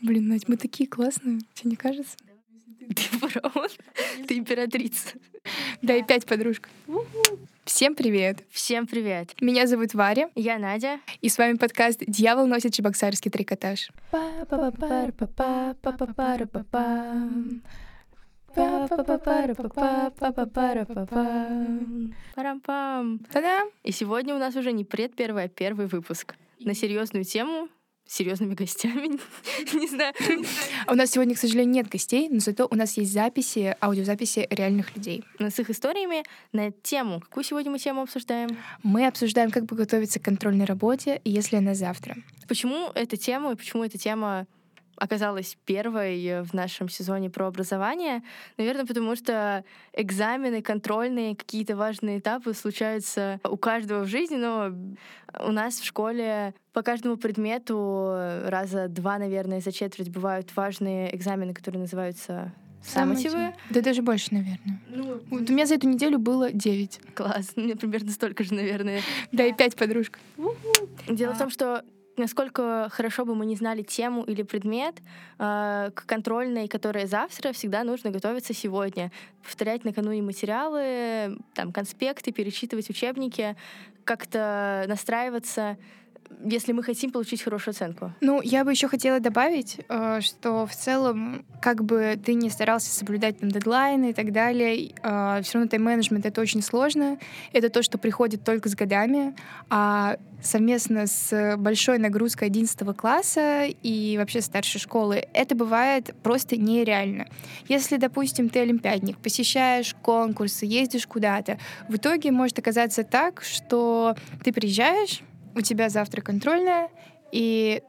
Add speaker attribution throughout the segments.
Speaker 1: Блин, Надь, мы такие классные, тебе не кажется?
Speaker 2: Ты фараон, ты императрица.
Speaker 1: Да, и пять подружка. Всем привет!
Speaker 2: Всем привет.
Speaker 1: Меня зовут Варя,
Speaker 2: Я Надя.
Speaker 1: и с вами подкаст «Дьявол носит чебоксарский трикотаж».
Speaker 2: Парам-пам.
Speaker 1: Та-дам!
Speaker 2: И сегодня у нас уже не пред первый, а первый выпуск. На серьезную тему, серьезными гостями. Не знаю.
Speaker 1: У нас сегодня, к сожалению, нет гостей, но зато у нас есть записи, аудиозаписи реальных людей.
Speaker 2: Но с их историями на тему. Какую сегодня мы тему обсуждаем?
Speaker 1: Мы обсуждаем, как бы готовиться к контрольной работе, если она завтра.
Speaker 2: Почему эта тема и почему эта тема оказалась первой в нашем сезоне про образование? Наверное, потому что экзамены, контрольные, какие-то важные этапы случаются у каждого в жизни, но у нас в школе по каждому предмету раза два, наверное, за четверть бывают важные экзамены, которые называются саммативы.
Speaker 1: Да даже больше, наверное.
Speaker 2: Ну,
Speaker 1: Вот у меня за эту неделю было 9.
Speaker 2: класс. У меня примерно столько же, наверное.
Speaker 1: Да, и 5 подружка.
Speaker 2: Дело в том, что насколько хорошо бы мы не знали тему или предмет, э, к контрольной, которая завтра, всегда нужно готовиться сегодня. Повторять накануне материалы, там, конспекты, перечитывать учебники, как-то настраиваться, если мы хотим получить хорошую оценку.
Speaker 1: Ну, я бы еще хотела добавить, э, что в целом, как бы ты не старался соблюдать там дедлайны и так далее, все равно тайм-менеджмент — это очень сложно. Это то, что приходит только с годами. А совместно с большой нагрузкой 11 класса и вообще старшей школы, это бывает просто нереально. Если, допустим, ты олимпиадник, посещаешь конкурсы, ездишь куда-то, в итоге может оказаться так, что ты приезжаешь, у тебя завтра контрольная, и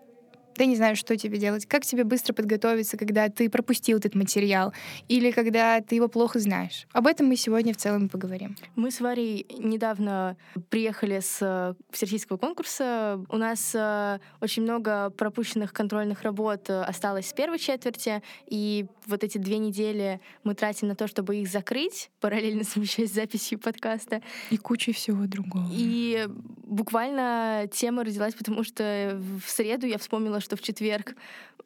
Speaker 1: ты не знаешь, что тебе делать, как тебе быстро подготовиться, когда ты пропустил этот материал, или когда ты его плохо знаешь. Об этом мы сегодня в целом и поговорим.
Speaker 2: Мы с Варей недавно приехали с э, всероссийского конкурса. У нас э, очень много пропущенных контрольных работ э, осталось с первой четверти, и вот эти две недели мы тратим на то, чтобы их закрыть, параллельно совмещать с записью подкаста.
Speaker 1: И куча всего другого.
Speaker 2: И буквально тема родилась, потому что в среду я вспомнила, что в четверг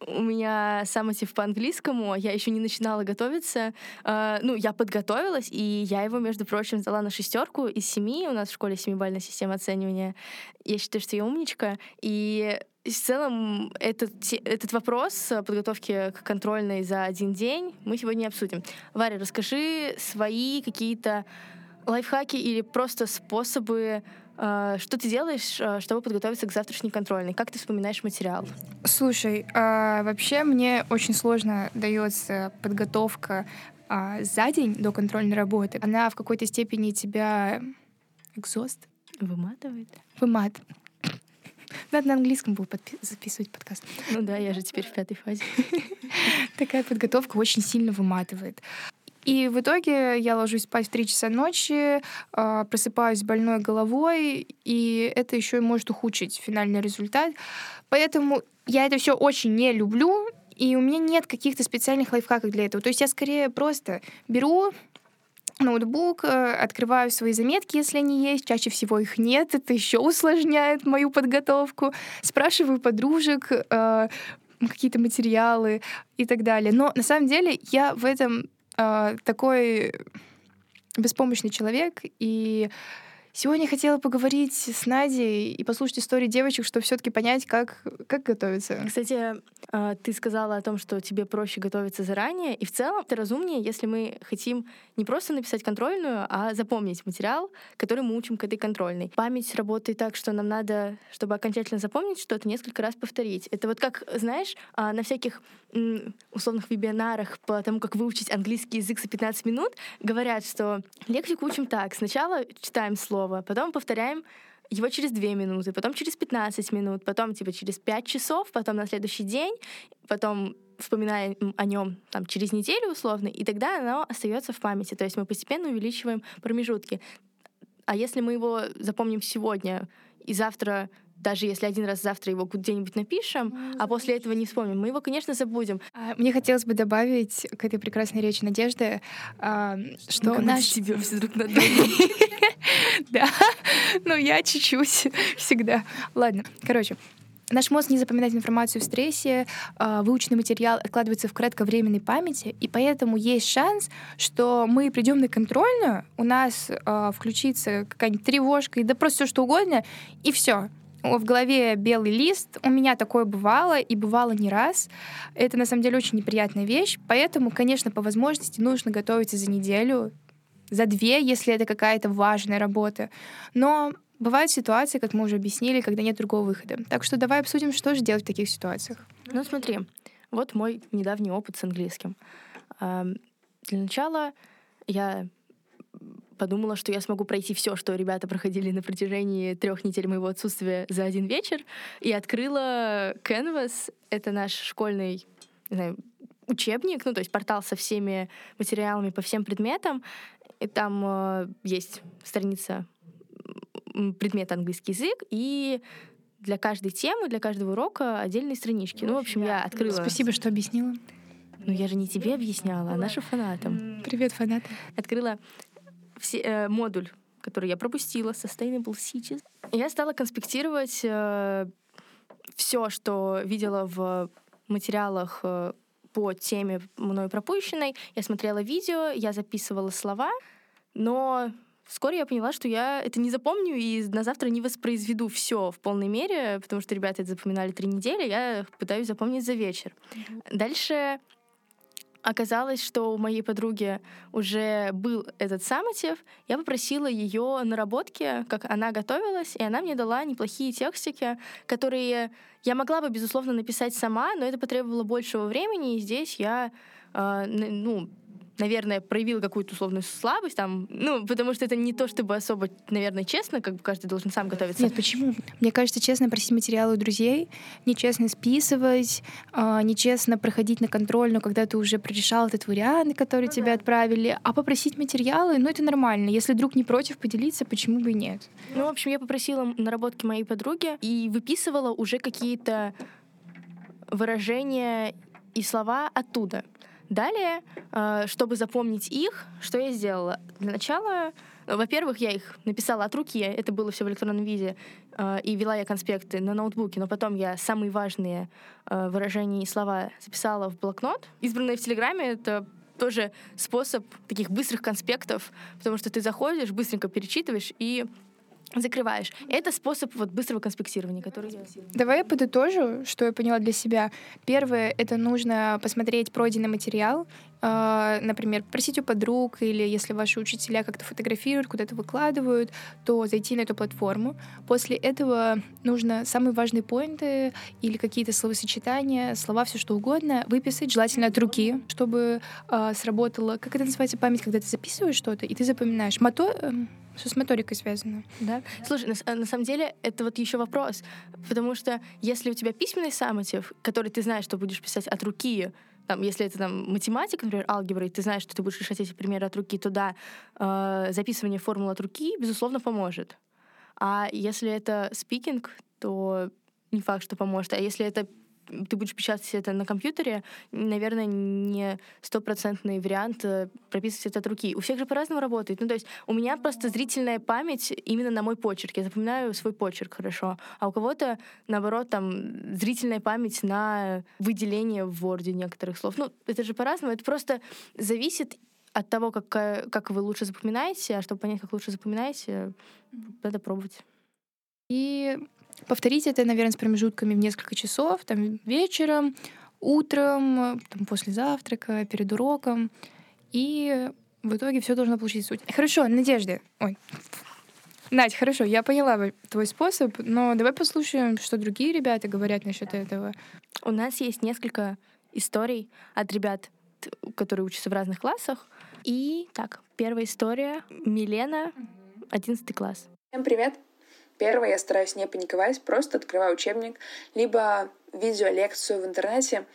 Speaker 2: у меня самматив по английскому, я еще не начинала готовиться. Э, Ну, я подготовилась, и я его, между прочим, сдала на шестерку из семи. У нас в школе семибальная система оценивания. Я считаю, что я умничка. И в целом этот, этот вопрос подготовки к контрольной за один день мы сегодня обсудим. Варя, расскажи свои какие-то лайфхаки или просто способы, что ты делаешь, э, чтобы подготовиться к завтрашней контрольной? Как ты вспоминаешь материал?
Speaker 1: Слушай, а, вообще мне очень сложно дается подготовка а, за день до контрольной работы. Она в какой-то степени тебя экзост
Speaker 2: Выматывает?
Speaker 1: вымат. Надо на английском было подпи- записывать подкаст.
Speaker 2: Ну да, я же теперь в пятой фазе.
Speaker 1: Такая подготовка очень сильно выматывает. И в итоге я ложусь спать в 3 часа ночи, а, просыпаюсь с больной головой, и это еще и может ухудшить финальный результат. Поэтому я это все очень не люблю, и у меня нет каких-то специальных лайфхаков для этого. То есть я скорее просто беру ноутбук, э, открываю свои заметки, если они есть. Чаще всего их нет, это еще усложняет мою подготовку. Спрашиваю подружек э, какие-то материалы и так далее. Но на самом деле я в этом э, такой беспомощный человек, и сегодня хотела поговорить с Надей и послушать истории девочек, чтобы все-таки понять, как, как готовиться.
Speaker 2: Кстати, э, ты сказала о том, что тебе проще готовиться заранее, и в целом это разумнее, если мы хотим не просто написать контрольную, а запомнить материал, который мы учим к этой контрольной. Память работает так, что нам надо, чтобы окончательно запомнить что-то, несколько раз повторить. Это вот как, знаешь, а, на всяких условных вебинарах по тому, как выучить английский язык за 15 минут, говорят, что лексику учим так. Сначала читаем слово, потом повторяем его через 2 минуты, потом через 15 минут, потом типа через 5 часов, потом на следующий день, потом вспоминая о нем там, через неделю условно, и тогда оно остается в памяти. То есть мы постепенно увеличиваем промежутки. А если мы его запомним сегодня и завтра даже если один раз завтра его где-нибудь напишем, а после этого не вспомним, мы его, конечно, забудем.
Speaker 1: А, Мне хотелось бы добавить к этой прекрасной речи Надежды, а, что
Speaker 2: Как
Speaker 1: наш...
Speaker 2: стебёмся друг над
Speaker 1: Да, ну я чуть-чуть всегда. Ладно, короче, Наш мозг не запоминает информацию в стрессе, а, выученный материал откладывается в кратковременной памяти, и поэтому есть шанс, что мы придем на контрольную, у нас включится какая-нибудь тревожка, и да просто все что угодно, и все в голове белый лист. У меня такое бывало, и бывало не раз. Это, на самом деле, очень неприятная вещь. Поэтому, конечно, по возможности нужно готовиться за неделю, за две, если это какая-то важная работа. Но бывают ситуации, как мы уже объяснили, когда нет другого выхода. Так что давай обсудим, что же делать в таких ситуациях.
Speaker 2: Ну смотри, вот мой недавний опыт с английским. Для начала я подумала, что я смогу пройти все, что ребята проходили на протяжении трех недель моего отсутствия за один вечер, и открыла Canvas. Это наш школьный, не знаю, учебник, ну, то есть портал со всеми материалами по всем предметам. И там э, есть страница предмет английский язык, и для каждой темы, для каждого урока отдельные странички. Ну, в общем, я открыла...
Speaker 1: Спасибо, что объяснила.
Speaker 2: Ну, я же не тебе объясняла, а нашим фанатам.
Speaker 1: Привет, фанаты.
Speaker 2: Открыла все, э, модуль, который я пропустила, Sustainable Cities. Я стала конспектировать э, все, что видела в материалах э, по теме мной пропущенной. Я смотрела видео, я записывала слова, но Вскоре я поняла, что я это не запомню и на завтра не воспроизведу все в полной мере, потому что ребята это запоминали три недели, я пытаюсь запомнить за вечер. Mm-hmm. Дальше оказалось, что у моей подруги уже был этот саммитив. Я попросила ее наработки, как она готовилась, и она мне дала неплохие текстики, которые я могла бы, безусловно, написать сама, но это потребовало большего времени, и здесь я э, ну, наверное, проявила какую-то условную слабость, там, ну, потому что это не то, чтобы особо, наверное, честно, как бы каждый должен сам готовиться.
Speaker 1: Нет, почему? Мне кажется, честно просить материалы у друзей, нечестно списывать, э, нечестно проходить на контрольную, когда ты уже прорешал этот вариант, который ну, тебе да. отправили, а попросить материалы, ну, это нормально. Если друг не против поделиться, почему бы и нет?
Speaker 2: Ну, в общем, я попросила наработки моей подруги и выписывала уже какие-то выражения и слова оттуда. Далее, э, чтобы запомнить их, что я сделала? Для начала, э, во-первых, я их написала от руки, это было все в электронном виде, э, и вела я конспекты на ноутбуке, но потом я самые важные выражения и слова записала в блокнот. Избранные в Телеграме — это тоже способ таких быстрых конспектов, потому что ты заходишь, быстренько перечитываешь и закрываешь. Это способ вот быстрого конспектирования, который я...
Speaker 1: Давай я подытожу, что я поняла для себя. Первое — это нужно посмотреть пройденный материал, например, просить у подруг, или если ваши учителя как-то фотографируют, куда-то выкладывают, то зайти на эту платформу. После этого нужно самые важные поинты или какие-то словосочетания, слова, все что угодно, выписать, желательно от руки, чтобы э, сработала, как это называется, память, когда ты записываешь что-то, и ты запоминаешь. Мото... Эм, что с моторикой связано.
Speaker 2: Да. Слушай, на, на самом деле это вот еще вопрос. Потому что если у тебя письменный саммитив, который ты знаешь, что будешь писать от руки, там, если это там математика, например, алгебра, и ты знаешь, что ты будешь решать эти примеры от руки, то да, э, записывание формул от руки, безусловно, поможет. А если это спикинг, то не факт, что поможет. А если это ты будешь печатать это на компьютере, наверное, не стопроцентный вариант э, прописывать это от руки. У всех же по-разному работает. Ну, то есть у меня просто зрительная память именно на мой почерк. Я запоминаю свой почерк хорошо. А у кого-то, наоборот, там, зрительная память на выделение в Word некоторых слов. Ну, это же по-разному. Это просто зависит от того, как, как вы лучше запоминаете, а чтобы понять, как лучше запоминаете, надо пробовать.
Speaker 1: И Повторить это, наверное, с промежутками в несколько часов, там вечером, утром, там, после завтрака, перед уроком. И в итоге все должно получить суть. Хорошо, Надежда. Ой. Надь, хорошо, я поняла твой способ, но давай послушаем, что другие ребята говорят насчет этого.
Speaker 2: У нас есть несколько историй от ребят, которые учатся в разных классах. И так, первая история. Милена, 11 класс.
Speaker 3: Всем привет! Первое, я стараюсь не паниковать, просто открываю учебник, либо видеолекцию в интернете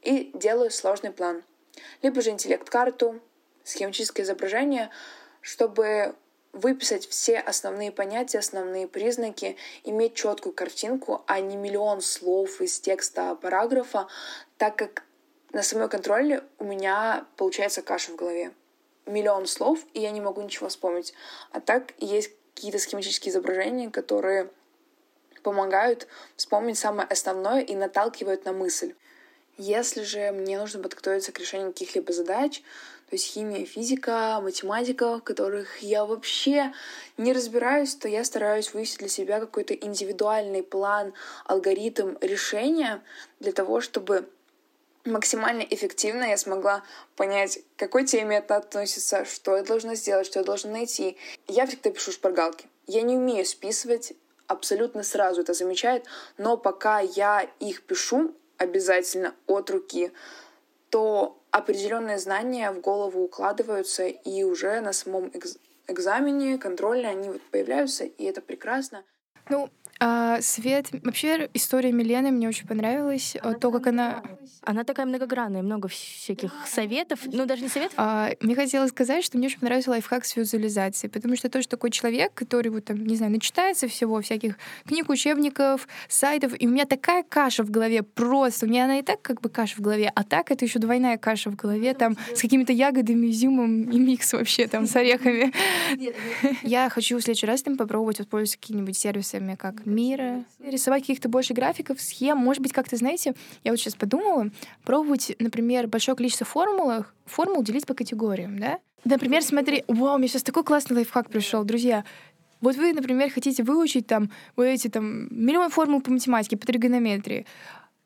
Speaker 3: и делаю сложный план. Либо же интеллект-карту, схематическое изображение, чтобы выписать все основные понятия, основные признаки, иметь четкую картинку, а не миллион слов из текста параграфа, так как на самой контроле у меня получается каша в голове. Миллион слов, и я не могу ничего вспомнить. А так есть какие-то схематические изображения, которые помогают вспомнить самое основное и наталкивают на мысль. Если же мне нужно подготовиться к решению каких-либо задач, то есть химия, физика, математика, в которых я вообще не разбираюсь, то я стараюсь вывести для себя какой-то индивидуальный план, алгоритм решения для того, чтобы максимально эффективно я смогла понять, к какой теме это относится, что я должна сделать, что я должна найти. Я всегда пишу шпаргалки. Я не умею списывать, абсолютно сразу это замечает, но пока я их пишу обязательно от руки, то определенные знания в голову укладываются, и уже на самом экзамене, контроле они вот появляются, и это прекрасно.
Speaker 1: Ну, а, Свет, вообще история Милены мне очень понравилась. Она то, как она...
Speaker 2: Она такая многогранная, много всяких советов. Ну, даже не советов.
Speaker 1: А, мне хотелось сказать, что мне очень понравился лайфхак с визуализацией, потому что тоже такой человек, который вот там, не знаю, начитается всего, всяких книг, учебников, сайтов, и у меня такая каша в голове просто. У меня она и так как бы каша в голове, а так это еще двойная каша в голове, там с какими-то ягодами, изюмом и микс вообще там с орехами. Я хочу в следующий раз там попробовать воспользоваться какими-нибудь сервисами, как мира, рисовать каких-то больше графиков, схем. Может быть, как-то, знаете, я вот сейчас подумала, пробовать, например, большое количество формул, формул делить по категориям, да? Например, смотри, вау, мне сейчас такой классный лайфхак пришел, друзья. Вот вы, например, хотите выучить там вот эти там миллион формул по математике, по тригонометрии.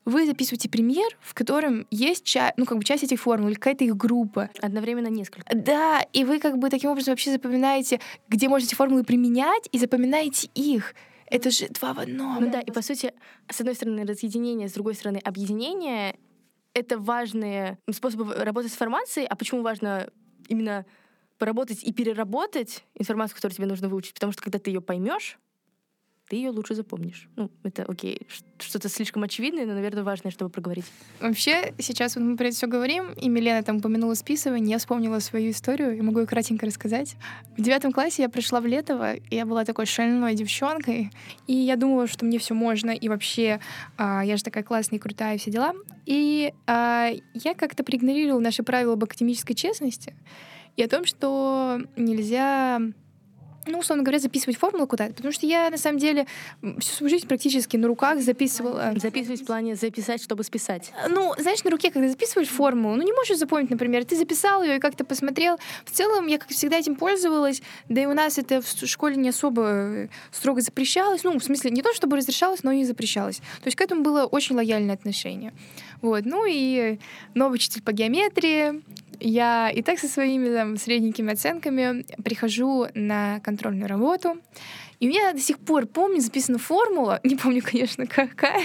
Speaker 1: Вы записываете пример, в котором есть ча- ну, как бы часть этих формул, или какая-то их группа.
Speaker 2: Одновременно несколько.
Speaker 1: Да, и вы как бы таким образом вообще запоминаете, где можете формулы применять, и запоминаете их. Это же два в одном.
Speaker 2: Ну да, и по сути, с одной стороны, разъединение, с другой стороны, объединение — это важные способы работать с информацией. А почему важно именно поработать и переработать информацию, которую тебе нужно выучить? Потому что когда ты ее поймешь, ты ее лучше запомнишь. Ну, это окей, что-то слишком очевидное, но, наверное, важное, чтобы проговорить.
Speaker 1: Вообще, сейчас вот мы про это все говорим, и Милена там упомянула списывание, я вспомнила свою историю, и могу ее кратенько рассказать. В девятом классе я пришла в Летово, и я была такой шальной девчонкой, и я думала, что мне все можно, и вообще а, я же такая классная и крутая, и все дела. И а, я как-то проигнорировала наши правила об академической честности и о том, что нельзя ну, условно говоря, записывать формулу куда-то. Потому что я, на самом деле, всю свою жизнь практически на руках записывала.
Speaker 2: Записывать в плане записать, чтобы списать.
Speaker 1: Ну, знаешь, на руке, когда записываешь формулу, ну, не можешь запомнить, например, ты записал ее и как-то посмотрел. В целом, я, как всегда, этим пользовалась, да и у нас это в школе не особо э, строго запрещалось. Ну, в смысле, не то чтобы разрешалось, но и запрещалось. То есть к этому было очень лояльное отношение. Вот. Ну и новый учитель по геометрии, я и так со своими там, средненькими оценками прихожу на контрольную работу, и у меня до сих пор помню записана формула, не помню, конечно, какая,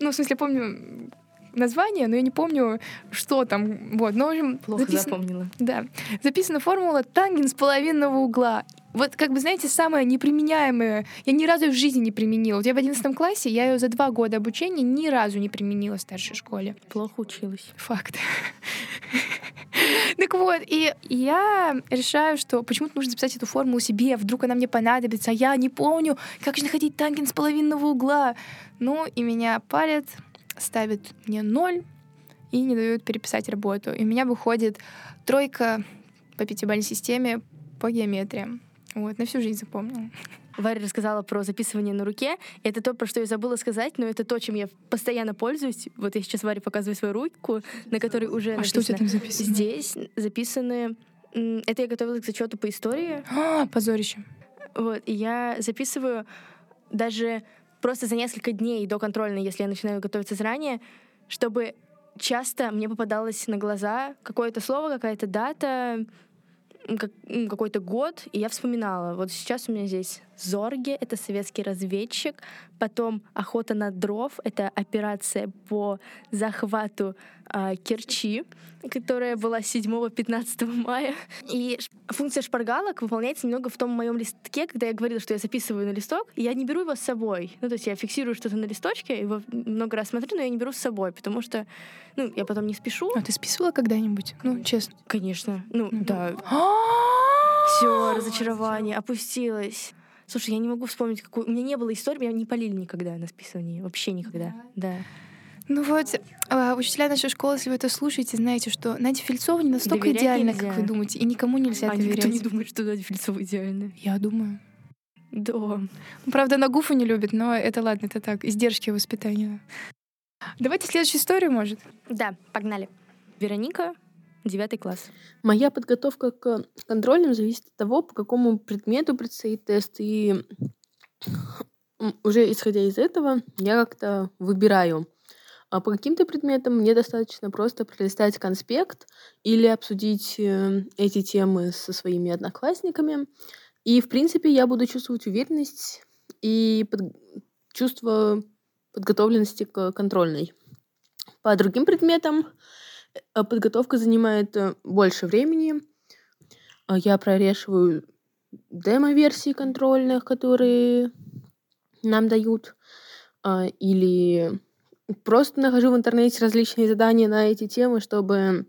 Speaker 1: ну, в смысле, помню название, но я не помню, что там. Вот, но, в общем,
Speaker 2: Плохо записан... запомнила.
Speaker 1: Да. Записана формула тангенс половинного угла. Вот, как бы, знаете, самое неприменяемое, я ни разу в жизни не применила. Вот я в одиннадцатом классе, я ее за два года обучения ни разу не применила в старшей школе.
Speaker 2: Плохо училась.
Speaker 1: Факт. Так вот, и я решаю, что почему-то нужно записать эту формулу себе, вдруг она мне понадобится, а я не помню, как же находить тангенс половинного угла. Ну, и меня палят, ставят мне ноль и не дают переписать работу. И у меня выходит тройка по пятибалльной системе по геометрии. Вот, на всю жизнь запомнила.
Speaker 2: Варя рассказала про записывание на руке. Это то, про что я забыла сказать, но это то, чем я постоянно пользуюсь. Вот я сейчас Варе показываю свою руку, на которой уже
Speaker 1: а
Speaker 2: написано.
Speaker 1: что у тебя там записано?
Speaker 2: Здесь записаны... Это я готовилась к зачету по истории.
Speaker 1: А, позорище.
Speaker 2: Вот, и я записываю даже просто за несколько дней до контрольной, если я начинаю готовиться заранее, чтобы часто мне попадалось на глаза какое-то слово, какая-то дата, какой-то год, и я вспоминала. Вот сейчас у меня здесь Зорге, это советский разведчик, потом Охота на дров, это операция по захвату э, Керчи, которая была 7-15 мая. И функция шпаргалок выполняется немного в том моем листке, когда я говорила, что я записываю на листок, я не беру его с собой. Ну, то есть я фиксирую что-то на листочке, его много раз смотрю, но я не беру с собой, потому что, ну, я потом не спешу.
Speaker 1: А ты списывала когда-нибудь? Ну, честно.
Speaker 2: Конечно. Ну, да. Все, разочарование, опустилось. Слушай, я не могу вспомнить, какую... У меня не было истории, меня не полили никогда на списывании. Вообще никогда. Да.
Speaker 1: Ну вот, а, учителя нашей школы, если вы это слушаете, знаете, что Надя Фельцова не настолько доверять идеальна, нельзя. как вы думаете, и никому нельзя
Speaker 2: а
Speaker 1: доверять.
Speaker 2: никто не думает, что Надя Фельцова идеальна.
Speaker 1: Я думаю.
Speaker 2: Да.
Speaker 1: Правда, на гуфу не любит, но это ладно, это так, издержки воспитания. Давайте следующую историю, может?
Speaker 2: Да, погнали. Вероника, девятый класс.
Speaker 4: Моя подготовка к контрольным зависит от того, по какому предмету предстоит тест. И уже исходя из этого, я как-то выбираю. А по каким-то предметам мне достаточно просто пролистать конспект или обсудить э, эти темы со своими одноклассниками. И, в принципе, я буду чувствовать уверенность и под... чувство подготовленности к контрольной. По другим предметам подготовка занимает э, больше времени. А я прорешиваю демо-версии контрольных, которые нам дают, а, или просто нахожу в интернете различные задания на эти темы, чтобы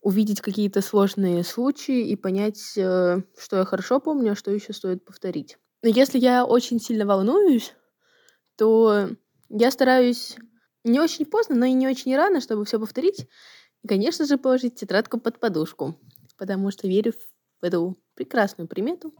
Speaker 4: увидеть какие-то сложные случаи и понять, э, что я хорошо помню, а что еще стоит повторить. Но если я очень сильно волнуюсь, то я стараюсь не очень поздно, но и не очень рано, чтобы все повторить. И, конечно же, положить тетрадку под подушку, потому что верю в эту прекрасную примету.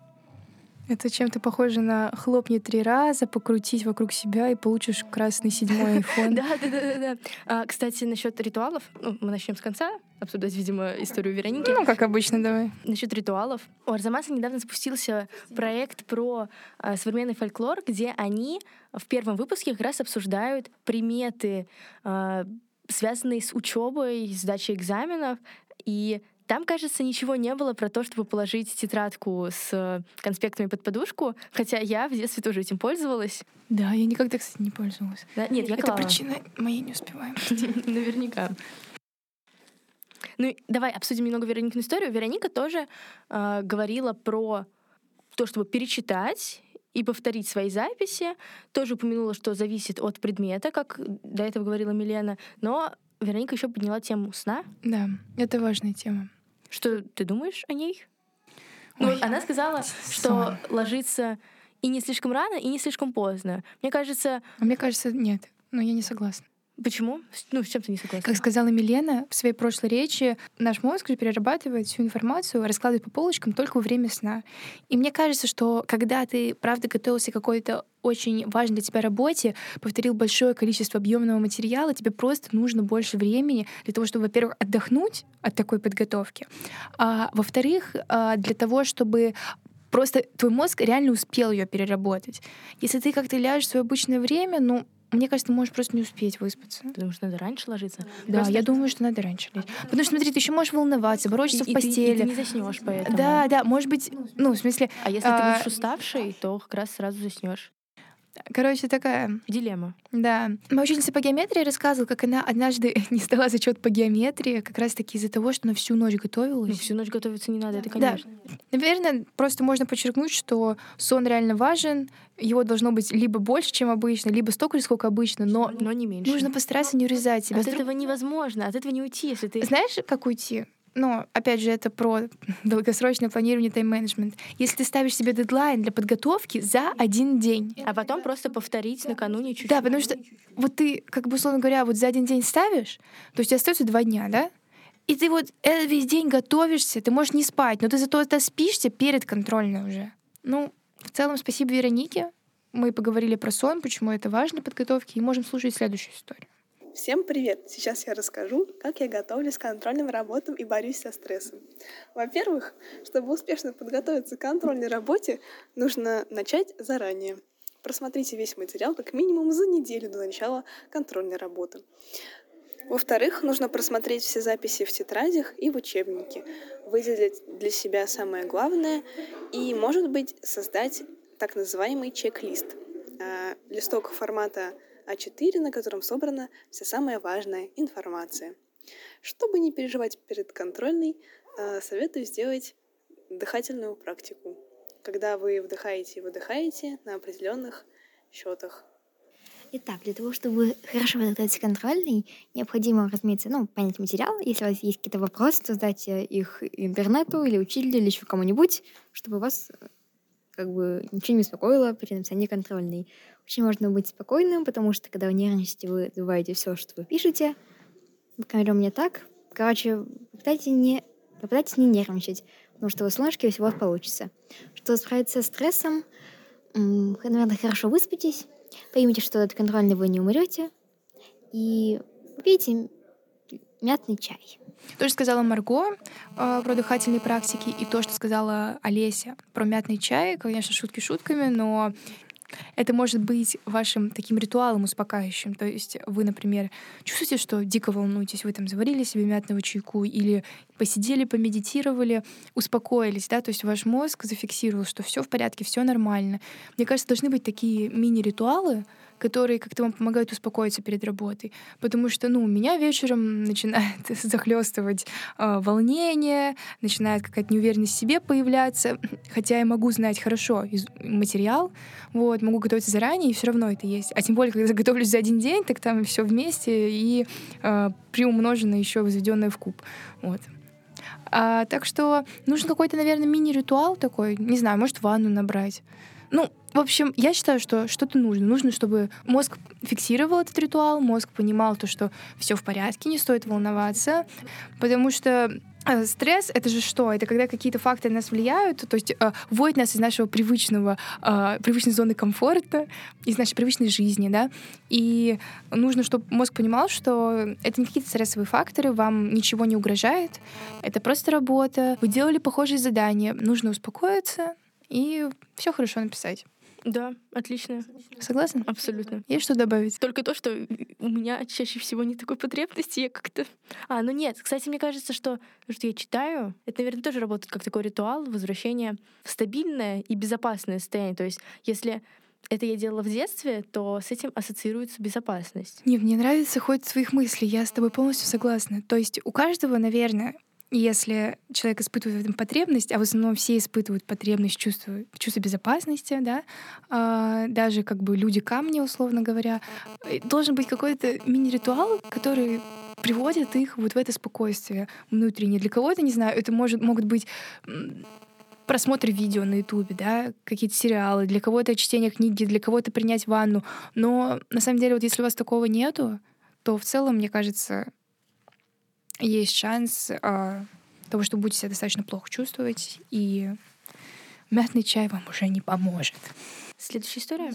Speaker 1: Это чем-то похоже на хлопни три раза, покрутить вокруг себя и получишь красный седьмой iPhone.
Speaker 2: Да, да, да, да. А, кстати, насчет ритуалов, ну, мы начнем с конца, обсуждать, видимо, историю Вероники.
Speaker 1: Ну, как обычно, давай.
Speaker 2: Насчет ритуалов. У Арзамаса недавно запустился проект про а, современный фольклор, где они в первом выпуске как раз обсуждают приметы, а, связанные с учебой, сдачей экзаменов. И там, кажется, ничего не было про то, чтобы положить тетрадку с конспектами под подушку, хотя я в детстве тоже этим пользовалась.
Speaker 1: Да, я никогда, кстати, не пользовалась.
Speaker 2: Да? Нет, я
Speaker 1: Это
Speaker 2: клала.
Speaker 1: причина моей неуспеваемости.
Speaker 2: Наверняка. Ну, давай обсудим немного Вероникину историю. Вероника тоже э, говорила про то, чтобы перечитать и повторить свои записи. Тоже упомянула, что зависит от предмета, как до этого говорила Милена. Но Вероника еще подняла тему сна.
Speaker 1: Да, это важная тема.
Speaker 2: Что ты думаешь о ней? Ну,
Speaker 1: Ой,
Speaker 2: она сказала, что
Speaker 1: сон.
Speaker 2: ложиться и не слишком рано, и не слишком поздно. Мне кажется,
Speaker 1: А мне кажется, нет. Но я не согласна.
Speaker 2: Почему? Ну, с чем ты не согласна?
Speaker 1: Как сказала Милена в своей прошлой речи, наш мозг перерабатывает всю информацию, раскладывает по полочкам только во время сна. И мне кажется, что когда ты, правда, готовился к какой-то очень важной для тебя работе, повторил большое количество объемного материала, тебе просто нужно больше времени для того, чтобы, во-первых, отдохнуть от такой подготовки, а во-вторых, а, для того, чтобы просто твой мозг реально успел ее переработать. Если ты как-то ляжешь в свое обычное время, ну, мне кажется, ты можешь просто не успеть выспаться.
Speaker 2: Потому что надо раньше ложиться.
Speaker 1: Да,
Speaker 2: Просто-
Speaker 1: я думаю, что надо раньше лечь. Потому что, смотри, ты еще можешь волноваться, ворочаться
Speaker 2: И-
Speaker 1: в
Speaker 2: и ты- и
Speaker 1: постели.
Speaker 2: ты не заснешь поэтому.
Speaker 1: Да, да, может быть, ну, в смысле,
Speaker 2: А если
Speaker 1: А,
Speaker 2: ты будешь уставший, то как раз сразу заснешь.
Speaker 1: Короче, такая,
Speaker 2: Дилемма.
Speaker 1: да. Моя ученица по геометрии рассказывала, как она однажды не сдала зачет по геометрии, как раз-таки из-за того, что она всю ночь
Speaker 2: Ну,
Speaker 1: готовилась.
Speaker 2: всю ночь готовиться не надо, это
Speaker 1: Да.
Speaker 2: конечно.
Speaker 1: Наверное, просто можно подчеркнуть, что сон реально важен, его должно быть либо больше, чем обычно, либо столько же, сколько обычно, но
Speaker 2: Но не меньше.
Speaker 1: нужно постараться не урезать себя.
Speaker 2: От
Speaker 1: С друг-
Speaker 2: этого невозможно, от этого не уйти, если ты...
Speaker 1: Знаешь, как уйти? Ну, опять же, это про долгосрочное планирование тайм-менеджмент. Если ты ставишь себе дедлайн для подготовки за один день,
Speaker 2: А потом просто повторить накануне чуть-чуть.
Speaker 1: да, потому что вот ты, как бы, условно говоря, вот за один день ставишь, то есть остается два дня, да? И ты вот э, весь день готовишься, ты можешь не спать, но ты зато отоспишься перед контрольной уже. Ну, в целом, спасибо Веронике. Мы поговорили про сон, почему это важно подготовки, и можем слушать следующую историю.
Speaker 5: Всем привет! Сейчас я расскажу, как я готовлюсь к контрольным работам и борюсь со стрессом. Во-первых, чтобы успешно подготовиться к контрольной работе, нужно начать заранее. Просмотрите весь материал как минимум за неделю до начала контрольной работы. Во-вторых, нужно просмотреть все записи в тетрадях и в учебнике, выделить для себя самое главное и, может быть, создать так называемый чек-лист. А, Листок формата А4, на котором собрана вся самая важная информация. Чтобы не переживать перед контрольной, а, советую сделать дыхательную практику, когда вы вдыхаете и выдыхаете на определенных счетах.
Speaker 6: Итак, для того, чтобы хорошо подготовиться к контрольной, необходимо, разумеется, ну, понять материал. Если у вас есть какие-то вопросы, то сдайте их интернету или учителю, или еще кому-нибудь, чтобы вас э, как бы ничего не беспокоило при написании контрольной. Очень важно быть спокойным, потому что когда вы нервничаете, вы забываете все, что вы пишете. Мере, у меня так. Короче, попытайтесь не, попытайтесь не нервничать, потому что вас луночки всего получится. Чтобы справиться со стрессом, Наверное, хорошо выспитесь, поймите, что от контрольной вы не умрете, и пейте мятный чай.
Speaker 1: То, что сказала Марго э, про дыхательные практики, и то, что сказала Олеся про мятный чай, конечно, шутки шутками, но это может быть вашим таким ритуалом успокаивающим. То есть вы, например, чувствуете, что дико волнуетесь, вы там заварили себе мятного чайку или посидели, помедитировали, успокоились, да, то есть ваш мозг зафиксировал, что все в порядке, все нормально. Мне кажется, должны быть такие мини-ритуалы, которые как-то вам помогают успокоиться перед работой. Потому что, ну, у меня вечером начинает захлестывать э, волнение, начинает какая-то неуверенность в себе появляться, хотя я могу знать хорошо материал, вот, могу готовиться заранее, и все равно это есть. А тем более, когда готовлюсь за один день, так там все вместе и э, приумножено еще возведенное в куб. Вот. А, так что нужен какой-то, наверное, мини-ритуал такой, не знаю, может, ванну набрать. Ну, в общем, я считаю, что что-то нужно. Нужно, чтобы мозг фиксировал этот ритуал, мозг понимал то, что все в порядке, не стоит волноваться, потому что э, Стресс — это же что? Это когда какие-то факторы на нас влияют, то есть э, вводят нас из нашего привычного, э, привычной зоны комфорта, из нашей привычной жизни, да, и нужно, чтобы мозг понимал, что это не какие-то стрессовые факторы, вам ничего не угрожает, это просто работа, вы делали похожие задания, нужно успокоиться и все хорошо написать.
Speaker 2: Да, отлично.
Speaker 1: Согласна?
Speaker 2: Абсолютно.
Speaker 1: Есть что добавить?
Speaker 2: Только то, что у меня чаще всего нет такой потребности, я как-то... А, ну нет, кстати, мне кажется, что то, что я читаю, это, наверное, тоже работает как такой ритуал возвращения в стабильное и безопасное состояние. То есть, если это я делала в детстве, то с этим ассоциируется безопасность.
Speaker 1: Не, мне нравится ход своих мыслей, я с тобой полностью согласна. То есть у каждого, наверное, если человек испытывает в этом потребность, а в основном все испытывают потребность чувства, чувства безопасности, да, а, даже как бы люди камни, условно говоря, э, должен быть какой-то мини-ритуал, который приводит их вот в это спокойствие внутреннее. Для кого-то, не знаю, это может, могут быть просмотр видео на Ютубе, да, какие-то сериалы, для кого-то чтение книги, для кого-то принять ванну. Но на самом деле, вот если у вас такого нету, то в целом, мне кажется, есть шанс э, того, что будете себя достаточно плохо чувствовать, и мятный чай вам уже не поможет.
Speaker 2: Следующая история.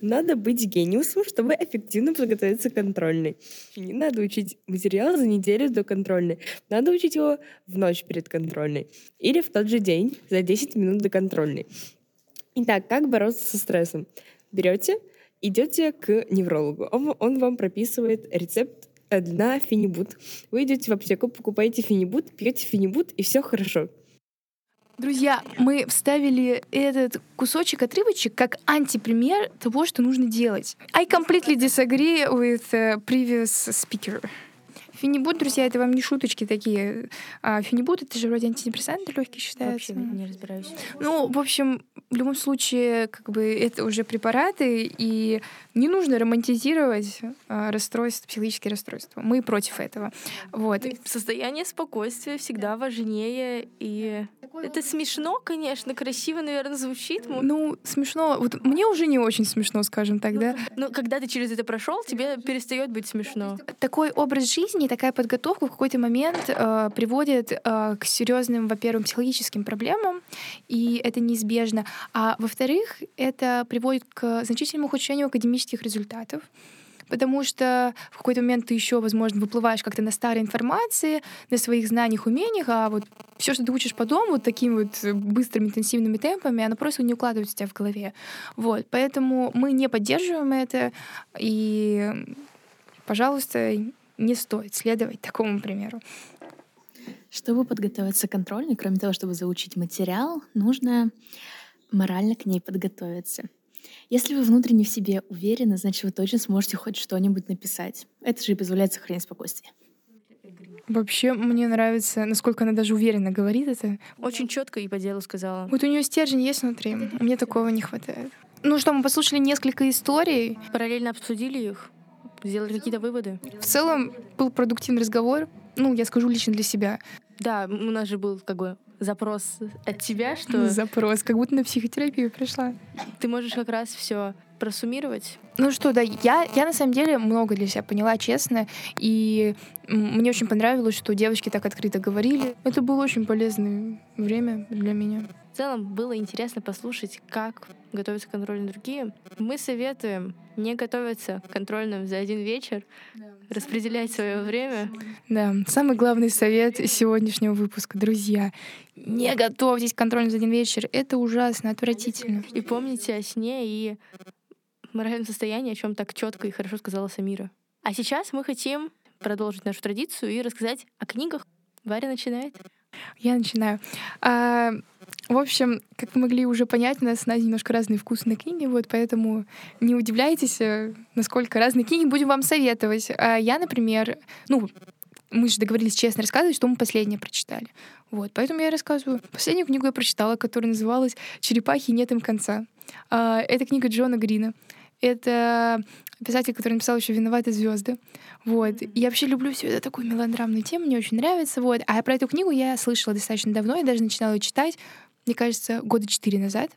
Speaker 4: Надо быть гениусом, чтобы эффективно подготовиться к контрольной. Не надо учить материал за неделю до контрольной. Надо учить его в ночь перед контрольной. Или в тот же день, за 10 минут до контрольной. Итак, как бороться со стрессом? Берете, идете к неврологу. Он, он вам прописывает рецепт на фенибут. Вы идете в аптеку, покупаете фенибут, пьете фенибут, и все хорошо.
Speaker 1: Друзья, мы вставили этот кусочек, отрывочек, как антипример того, что нужно делать. I completely disagree with the previous speaker. Фенибут, друзья, это вам не шуточки такие. А фенибут это же вроде антидепрессанты легкие считаются.
Speaker 2: Вообще не разбираюсь.
Speaker 1: Ну, в общем, в любом случае, как бы это уже препараты, и не нужно романтизировать а, расстройство, психические расстройства. Мы против этого. Вот.
Speaker 2: Состояние спокойствия всегда важнее, и это смешно, конечно, красиво, наверное, звучит.
Speaker 1: Ну, смешно. Вот мне уже не очень смешно, скажем так, да?
Speaker 2: Но когда ты через это прошел, тебе перестает быть смешно.
Speaker 1: Такой образ жизни, такая подготовка в какой-то момент э, приводит э, к серьезным, во-первых, психологическим проблемам, и это неизбежно. А во-вторых, это приводит к значительному ухудшению академических результатов потому что в какой-то момент ты еще, возможно, выплываешь как-то на старой информации, на своих знаниях, умениях, а вот все, что ты учишь по дому, вот такими вот быстрыми, интенсивными темпами, оно просто не укладывается у тебя в голове. Вот, поэтому мы не поддерживаем это, и, пожалуйста, не стоит следовать такому примеру.
Speaker 7: Чтобы подготовиться к контрольной, кроме того, чтобы заучить материал, нужно морально к ней подготовиться. Если вы внутренне в себе уверены, значит, вы точно сможете хоть что-нибудь написать. Это же и позволяет сохранять спокойствие.
Speaker 1: Вообще, мне нравится, насколько она даже уверенно говорит это.
Speaker 2: Очень четко и по делу сказала.
Speaker 1: Вот у нее стержень есть внутри. Мне такого не хватает. Ну что, мы послушали несколько историй.
Speaker 2: Параллельно обсудили их, сделали какие-то выводы.
Speaker 1: В целом был продуктивный разговор. Ну, я скажу лично для себя.
Speaker 2: Да, у нас же был как бы запрос от тебя, что...
Speaker 1: Запрос, как будто на психотерапию пришла.
Speaker 2: Ты можешь как раз все просуммировать
Speaker 1: Ну что, да, я, я на самом деле много для себя поняла, честно, и мне очень понравилось, что девочки так открыто говорили. Это было очень полезное время для меня.
Speaker 2: В целом было интересно послушать, как готовятся контрольные другие. Мы советуем не готовиться к контрольным за один вечер, да. распределять свое время.
Speaker 1: Да, самый главный совет сегодняшнего выпуска, друзья. Не готовьтесь к контрольным за один вечер. Это ужасно, отвратительно.
Speaker 2: И помните о сне и моральном состоянии, о чем так четко и хорошо сказала Самира. А сейчас мы хотим продолжить нашу традицию и рассказать о книгах. Варя начинает.
Speaker 1: Я начинаю. В общем, как вы могли уже понять, у нас с Надей немножко разные вкусы на книги, вот, поэтому не удивляйтесь, э, насколько разные книги будем вам советовать. А я, например, ну, мы же договорились честно рассказывать, что мы последнее прочитали. Вот, поэтому я рассказываю. Последнюю книгу я прочитала, которая называлась «Черепахи нет им конца». А, это книга Джона Грина. Это писатель, который написал еще «Виноваты звезды». Вот. Я вообще люблю всю эту такую мелодрамную тему, мне очень нравится. Вот. А про эту книгу я слышала достаточно давно, я даже начинала ее читать, мне кажется, года четыре назад.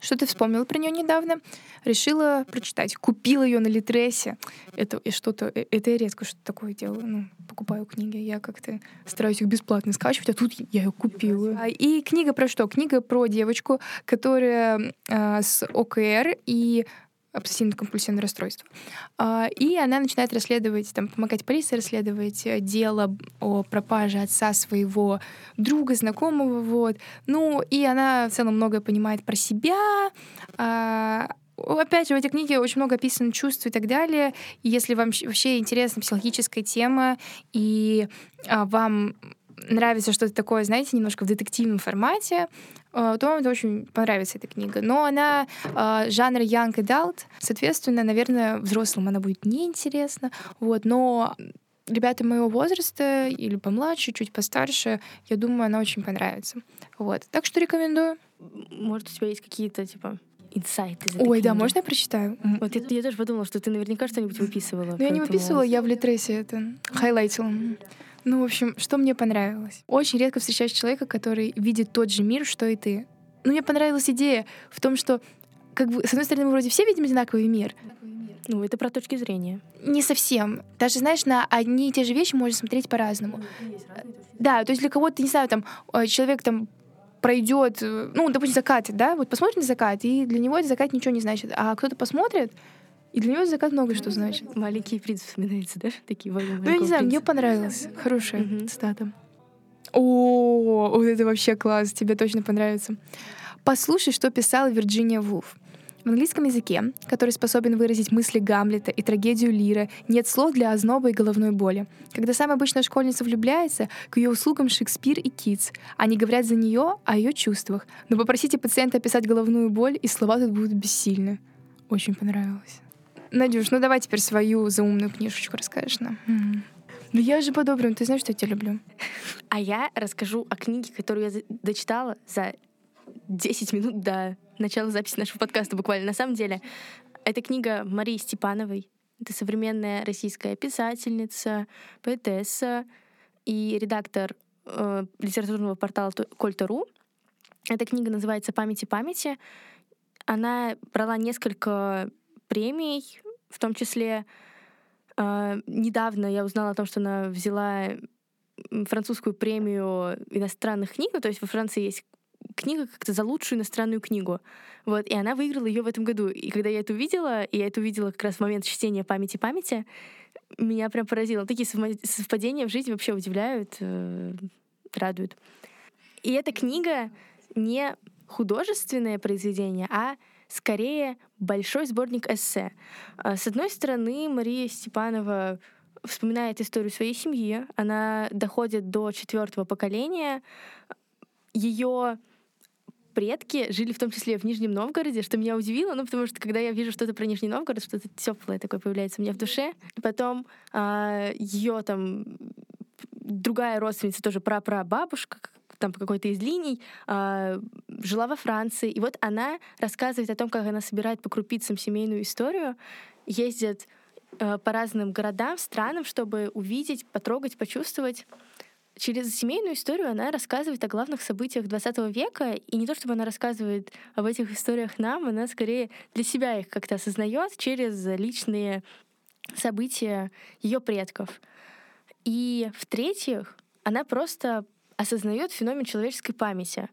Speaker 1: Что-то вспомнила про нее недавно, решила прочитать. Купила ее на Литресе. Это что-то, э, это я редко что-то такое делаю. Ну, покупаю книги. Я как-то стараюсь их бесплатно скачивать, а тут я ее купила. И книга про что? Книга про девочку, которая э, с ОКР и обсессивно-компульсивное расстройство. А, и она начинает расследовать, там, помогать полиции расследовать э, дело о пропаже отца своего друга, знакомого, вот. Ну, и она в целом многое понимает про себя, а, опять же, в этой книге очень много описано чувств и так далее. Если вам вообще интересна психологическая тема, и а, вам нравится что-то такое, знаете, немножко в детективном формате, э, то вам это очень понравится, эта книга. Но она э, жанра young adult, соответственно, наверное, взрослым она будет неинтересна, вот, но ребята моего возраста или помладше, чуть постарше, я думаю, она очень понравится. Вот. Так что рекомендую.
Speaker 2: Может, у тебя есть какие-то, типа, инсайты
Speaker 1: Ой,
Speaker 2: книги?
Speaker 1: да, можно я прочитаю?
Speaker 2: Вот я, я тоже подумала, что ты наверняка что-нибудь выписывала.
Speaker 1: Ну, я не выписывала, я в Литресе это хайлайтила. Ну, в общем, что мне понравилось? Очень редко встречаешь человека, который видит тот же мир, что и ты. Ну, мне понравилась идея в том, что, как бы, с одной стороны, мы вроде все видим одинаковый мир.
Speaker 2: Ну, это про точки зрения.
Speaker 1: Не совсем. Даже, знаешь, на одни и те же вещи можно смотреть по-разному. Ну, да, то есть для кого-то, не знаю, там, э, человек там пройдет, э, ну, допустим, закат, да, вот посмотрит на закат, и для него этот закат ничего не значит. А кто-то посмотрит, и для него закат много что значит.
Speaker 2: Маленький принц вспоминается, да? Такие
Speaker 1: войны. Ну, я не знаю, мне понравилось. Хорошая угу. цитата. О, вот это вообще класс, тебе точно понравится. Послушай, что писала Вирджиния Вулф. В английском языке, который способен выразить мысли Гамлета и трагедию Лира, нет слов для озноба и головной боли. Когда самая обычная школьница влюбляется, к ее услугам Шекспир и Китс. Они говорят за нее о ее чувствах. Но попросите пациента описать головную боль, и слова тут будут бессильны. Очень понравилось. Надюш, ну давай теперь свою заумную книжечку расскажешь нам. Ну я же по-доброму, ты знаешь, что я тебя люблю.
Speaker 2: А я расскажу о книге, которую я дочитала за 10 минут до начала записи нашего подкаста буквально. На самом деле, это книга Марии Степановой. Это современная российская писательница, поэтесса и редактор э, литературного портала Кольта.ру. Эта книга называется «Памяти памяти». Она брала несколько премий, в том числе э, недавно я узнала о том, что она взяла французскую премию иностранных книг, ну, то есть во Франции есть книга как-то за лучшую иностранную книгу. Вот, и она выиграла ее в этом году. И когда я это увидела, и я это увидела как раз в момент чтения памяти памяти, меня прям поразило. Такие совпадения в жизни вообще удивляют, э, радуют. И эта книга не художественное произведение, а скорее большой сборник эссе. А, с одной стороны, Мария Степанова вспоминает историю своей семьи. Она доходит до четвертого поколения. Ее предки жили в том числе в Нижнем Новгороде, что меня удивило, ну, потому что когда я вижу что-то про Нижний Новгород, что-то теплое такое появляется у меня в душе. Потом а, ее там другая родственница, тоже прапрабабушка, там по какой-то из линий, э, жила во Франции. И вот она рассказывает о том, как она собирает по крупицам семейную историю, ездит э, по разным городам, странам, чтобы увидеть, потрогать, почувствовать через семейную историю она рассказывает о главных событиях 20 века, и не то чтобы она рассказывает об этих историях нам, она скорее для себя их как-то осознает через личные события ее предков. И в-третьих, она просто осознает феномен человеческой памяти.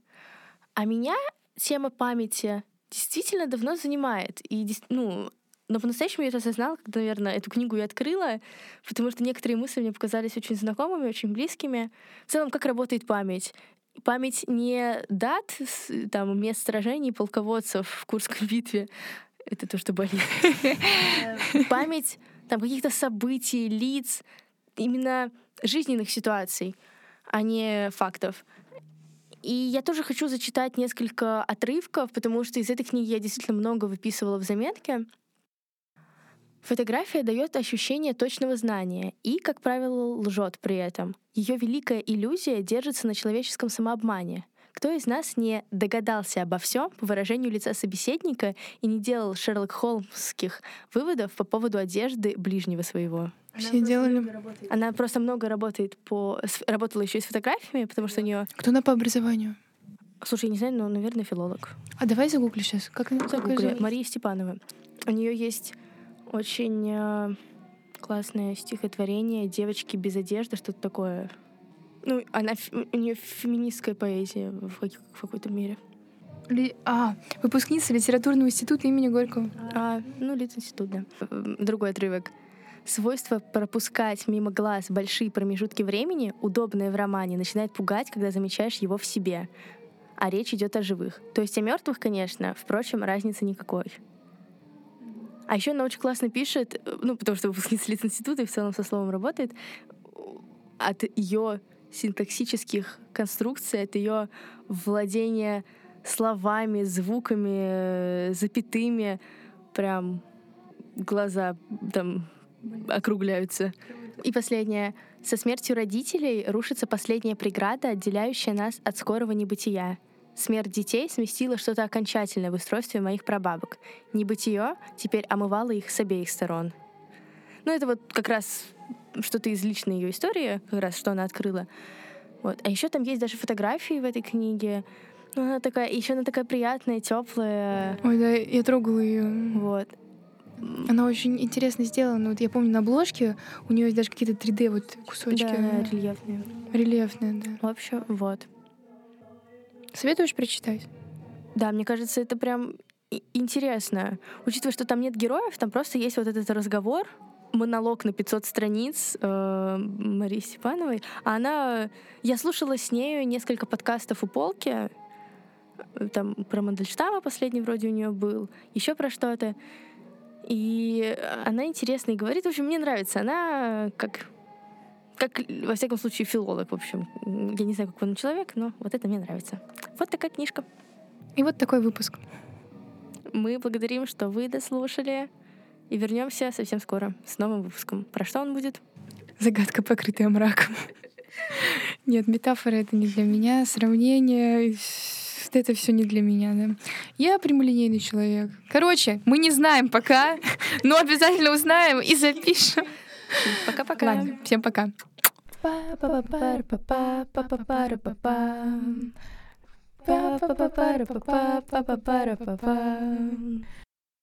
Speaker 2: А меня тема памяти действительно давно занимает. И ну, но по-настоящему я это осознала, когда, наверное, эту книгу я открыла, потому что некоторые мысли мне показались очень знакомыми, очень близкими. В целом, как работает память? Память не дат, там, мест сражений полководцев в Курской битве, это то, что болит. Память там каких-то событий, лиц, именно жизненных ситуаций, а не фактов. И я тоже хочу зачитать несколько отрывков, потому что из этой книги я действительно много выписывала в заметке. Фотография дает ощущение точного знания и, как правило, лжет при этом. Ее великая иллюзия держится на человеческом самообмане. Кто из нас не догадался обо всем по выражению лица собеседника и не делал Шерлок Холмских выводов по поводу одежды ближнего своего?
Speaker 1: Все делали.
Speaker 2: Она просто много работает по... Работала еще и с фотографиями, потому что у нее...
Speaker 1: Кто она по образованию?
Speaker 2: Слушай, я не знаю, но, наверное, филолог.
Speaker 1: А давай загугли сейчас. Как
Speaker 2: Загугли. Мария Степанова. У нее есть очень э, классное стихотворение «Девочки без одежды», что-то такое. Ну, она, у нее феминистская поэзия в, в какой-то мере.
Speaker 1: Ли, а, выпускница литературного института имени Горького.
Speaker 2: А, ну, Литинститут, да. Другой отрывок. Свойство пропускать мимо глаз большие промежутки времени, удобное в романе, начинает пугать, когда замечаешь его в себе. А речь идет о живых. То есть о мертвых, конечно, впрочем, разницы никакой. А еще она очень классно пишет, ну, потому что выпускница института и в целом со словом работает, от ее синтаксических конструкций, от ее владения словами, звуками, запятыми, прям глаза там округляются. И последнее. Со смертью родителей рушится последняя преграда, отделяющая нас от скорого небытия. Смерть детей сместила что-то окончательное в устройстве моих прабабок. Небытие теперь омывало их с обеих сторон. Ну, это вот как раз что-то из личной ее истории, как раз что она открыла. Вот. А еще там есть даже фотографии в этой книге. Ну, она такая, еще она такая приятная, теплая.
Speaker 1: Ой, да, я трогала ее.
Speaker 2: Вот.
Speaker 1: Она очень интересно сделана. Вот я помню на обложке у нее есть даже какие-то 3D вот кусочки.
Speaker 2: Да, рельефные.
Speaker 1: Рельефные, да.
Speaker 2: В общем, вот.
Speaker 1: Советуешь прочитать?
Speaker 2: Да, мне кажется, это прям интересно. Учитывая, что там нет героев, там просто есть вот этот разговор, монолог на 500 страниц э, Марии Степановой. Она... Я слушала с нею несколько подкастов у полки. Там про Мандельштама последний вроде у нее был. Еще про что-то. И она интересно и говорит. В общем, мне нравится. Она как как, во всяком случае, филолог, в общем. Я не знаю, какой он человек, но вот это мне нравится. Вот такая книжка.
Speaker 1: И вот такой выпуск.
Speaker 2: Мы благодарим, что вы дослушали. И вернемся совсем скоро с новым выпуском. Про что он будет?
Speaker 1: Загадка, покрытая мраком. Нет, метафора это не для меня, сравнение, это все не для меня, да. Я прямолинейный человек. Короче, мы не знаем пока, но обязательно узнаем и запишем.
Speaker 2: Пока-пока.
Speaker 1: Ладно, всем пока.